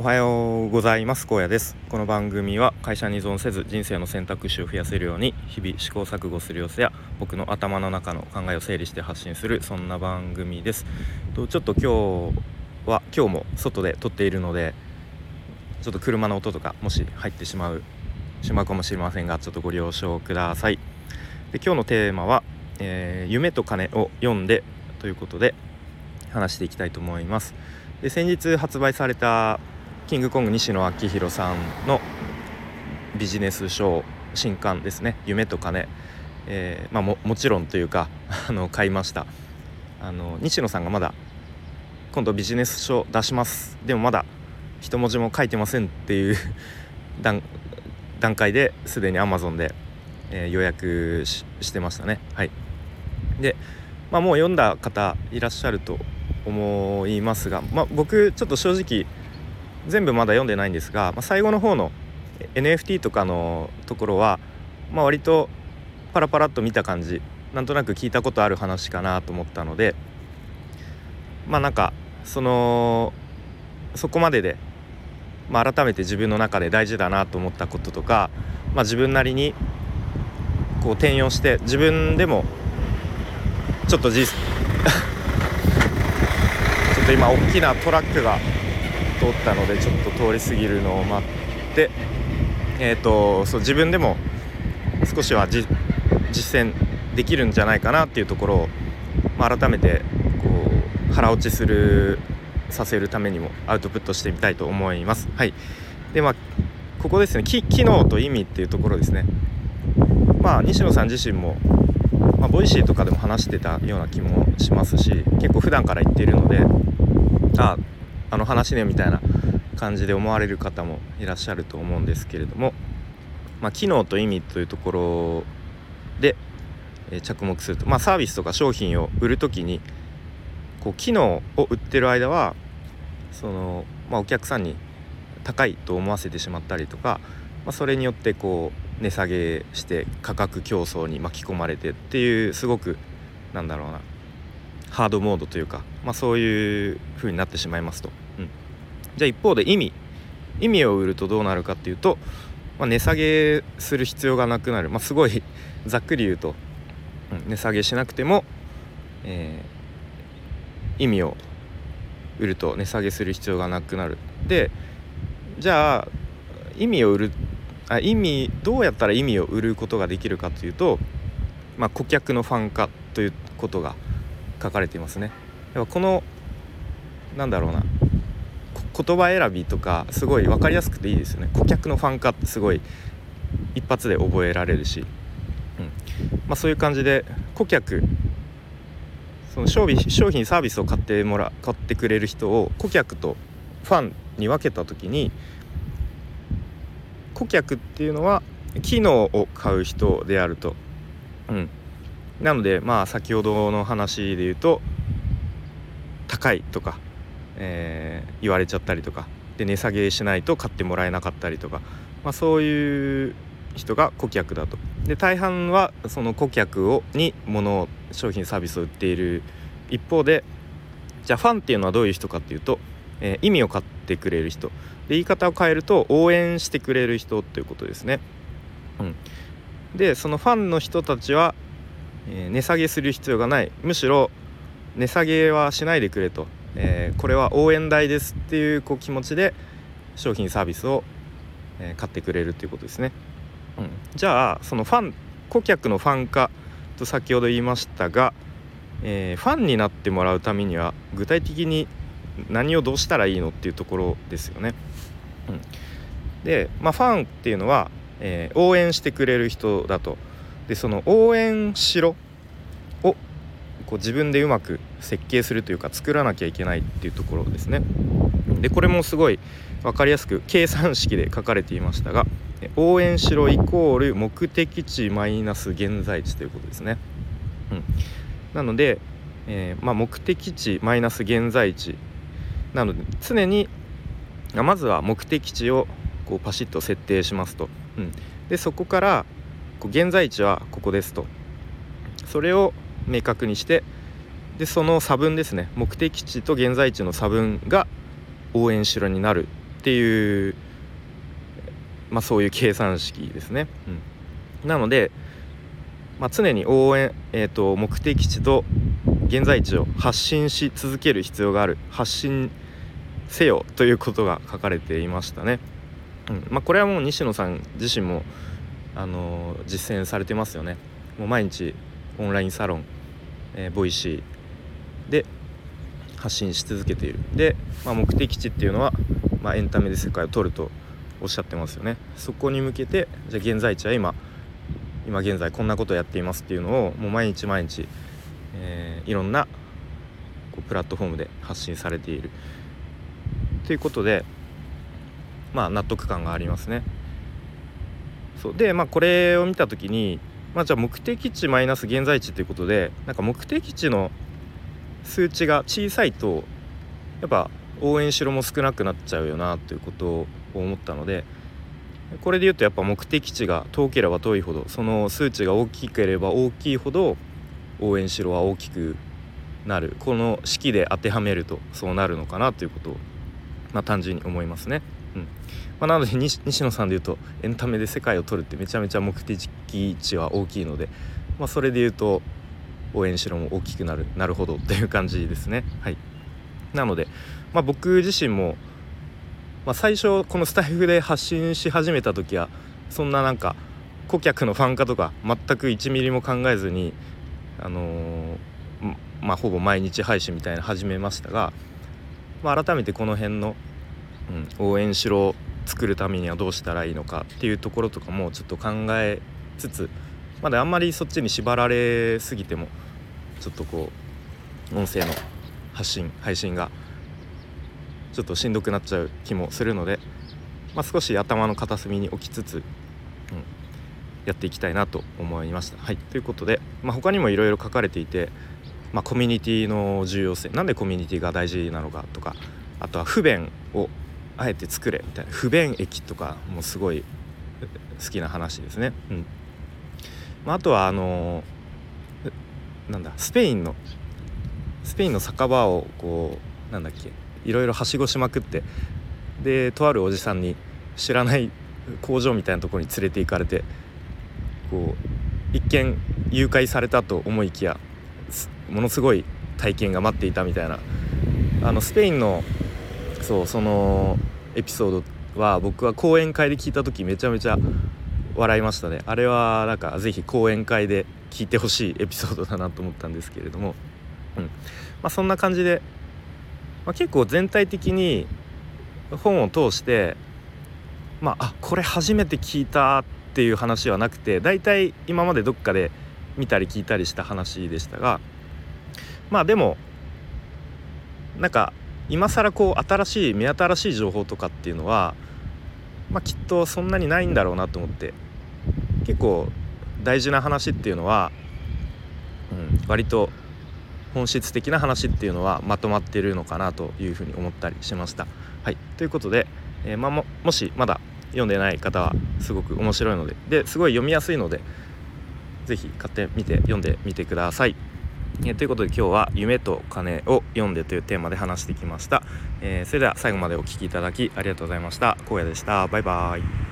おはようございます。高野です。この番組は会社に依存せず人生の選択肢を増やせるように日々試行錯誤する様子や僕の頭の中の考えを整理して発信するそんな番組です。とちょっと今日は今日も外で撮っているのでちょっと車の音とかもし入ってしまうしまうかもしれませんがちょっとご了承ください。で今日のテーマは、えー、夢と金を読んでということで話していきたいと思います。で先日発売されたキングコング西野昭弘さんのビジネス書新刊ですね「夢と金」えー、まあももちろんというか あの買いました。あの西野さんがまだ今度ビジネス書出します。でもまだ一文字も書いてませんっていう 段階ですでに Amazon で、えー、予約してましたね。はい。で、まあ、もう読んだ方いらっしゃると思いますが、まあ、僕ちょっと正直全部まだ読んでないんですが、まあ、最後の方の NFT とかのところは、まあ、割とパラパラっと見た感じなんとなく聞いたことある話かなと思ったのでまあなんかそのそこまでで、まあ、改めて自分の中で大事だなと思ったこととか、まあ、自分なりにこう転用して自分でもちょっとじ ちょっと今大きなトラックが通ったのでちょっと通り過ぎるのを待ってえっ、ー、とそう自分でも少しは実践できるんじゃないかなっていうところを、まあ、改めてこう腹落ちするさせるためにもアウトプットしてみたいと思います。はい、でまあここですね機能と意味っていうところですね。まあ西野さん自身も、まあ、 Voicy とかでも話してたような気もしますし結構普段から言っているのでああの話ねみたいな感じで思われる方もいらっしゃると思うんですけれども、まあ、機能と意味というところで、え着目すると、まあ、サービスとか商品を売る時にこう機能を売ってる間はその、まあ、お客さんに高いと思わせてしまったりとか、まあ、それによってこう値下げして価格競争に巻き込まれてっていうすごくなんだろうなハードモードというか、まあ、そういう風になってしまいますと、うん、じゃあ一方で意味。意味を売るとどうなるかっていうと、まあ、値下げする必要がなくなる、まあ、すごい ざっくり言うと、うん、値下げしなくても、えー、意味を売ると値下げする必要がなくなる。でじゃあ意味を売るあ意味どうやったら意味を売ることができるかというと、まあ、顧客のファン化ということが書かれていますね。やっぱこのなんだろうな言葉選びとかすごい分かりやすくていいですよね。顧客のファン化ってすごい一発で覚えられるし、うん。まあ、そういう感じで顧客その商品商品サービスを買ってもら買ってくれる人を顧客とファンに分けた時に顧客っていうのは機能を買う人であると、うん、なのでまあ先ほどの話で言うと高いとか、えー、言われちゃったりとかで値下げしないと買ってもらえなかったりとか、まあ、そういう人が顧客だと。で大半はその顧客をに物を商品サービスを売っている一方でじゃあファンっていうのはどういう人かっていうと、えー、意味を買ってくれる人で言い方を変えると応援してくれる人ということですね。うん、でそのファンの人たちはえー、値下げする必要がない。むしろ値下げはしないでくれと、えー、これは応援代ですっていうこう気持ちで商品サービスを、え、買ってくれるということですね、うん、じゃあそのファン顧客のファン化と先ほど言いましたが、えファンになってもらうためには具体的に何をどうしたらいいのっていうところですよね。うん、で、まあ、ファンっていうのは、え応援してくれる人だと。でその応援しろをこう自分でうまく設計するというか作らなきゃいけないっていうところですね。でこれもすごい分かりやすく計算式で書かれていましたが応援しろイコール目的地マイナス現在地ということですね。うん、なので、えー、まあ、目的地マイナス現在地なので常にまずは目的地をこうパシッと設定しますと。うん、でそこから現在地はここですと。それを明確にしてでその差分ですね。目的地と現在地の差分が応援しろになるっていう、まあ、そういう計算式ですね。うん、なので、まあ、常に応援、えーと、目的地と現在地を発信し続ける必要がある。発信せよということが書かれていましたね。うん。まあ、これはもう西野さん自身も、あの、実践されてますよね。もう毎日オンラインサロン、えー、 Voicy で発信し続けているで、まあ、目的地っていうのは、まあ、エンタメで世界を取るとおっしゃってますよねそこに向けてじゃあ現在地は今今現在こんなことをやっていますっていうのをもう毎日毎日、えー、いろんなこうプラットフォームで発信されているということでまあ納得感がありますね。そうでまあこれを見た時にまあじゃあ目的地マイナス現在地っていうことでなんか目的地の数値が小さいとやっぱ応援しろも少なくなっちゃうよなということを思ったのでこれで言うとやっぱ目的地が遠ければ遠いほどその数値が大きければ大きいほど応援しろは大きくなるこの式で当てはめるとそうなるのかなということを、まあ、単純に思いますね。うんまあ、なので西野さんで言うとエンタメで世界を取るってめちゃめちゃ目的地は大きいので、まあ、それで言うと応援しろも大きくなるなるほどっていう感じですね。はい、なので、まあ、僕自身も、まあ、最初このスタイフで発信し始めた時はそんななんか顧客のファン化とか全く1ミリも考えずに、あのー、まあ、ほぼ毎日配信みたいな始めましたが、まあ、改めてこの辺の、うん、応援しろ作るためにはどうしたらいいのかっていうところとかもちょっと考えつつまだあんまりそっちに縛られすぎてもちょっとこう音声の発信配信がちょっとしんどくなっちゃう気もするので、まあ、少し頭の片隅に置きつつ、うん、やっていきたいなと思いました。はい、ということで、まあ、他にもいろいろ書かれていて、まあ、コミュニティの重要性なんでコミュニティが大事なのかとかあとは不便をあえて作れみたいな。不便駅とかもすごい好きな話ですね。うん。まあ、あとはあのー、なんだスペインのスペインの酒場をこうなんだっけ？いろいろはしごしまくってでとあるおじさんに知らない工場みたいなところに連れて行かれてこう一見誘拐されたと思いきやものすごい体験が待っていたみたいな。あのスペインのそうそのエピソードは僕は講演会で聞いた時めちゃめちゃ笑いましたね。あれはなんか是非講演会で聞いてほしいエピソードだなと思ったんですけれども、うん。まあ、そんな感じで、まあ、結構全体的に本を通してまああこれ初めて聞いたっていう話はなくて大体今までどっかで見たり聞いたりした話でしたがまあでもなんか今更こう新しい目新しい情報とかっていうのはまあ、きっとそんなにないんだろうなと思って結構大事な話っていうのは、うん、割と本質的な話っていうのはまとまってるのかなというふうに思ったりしました。はい、ということで、えー、まあ、ももしまだ読んでない方はすごく面白いのでですごい読みやすいので是非買ってみて読んでみてください。えー、ということで今日は「夢と金を読んで」というテーマで話してきました、えー、それでは最後までお聴きいただきありがとうございました。荒野でした。バイバーイ。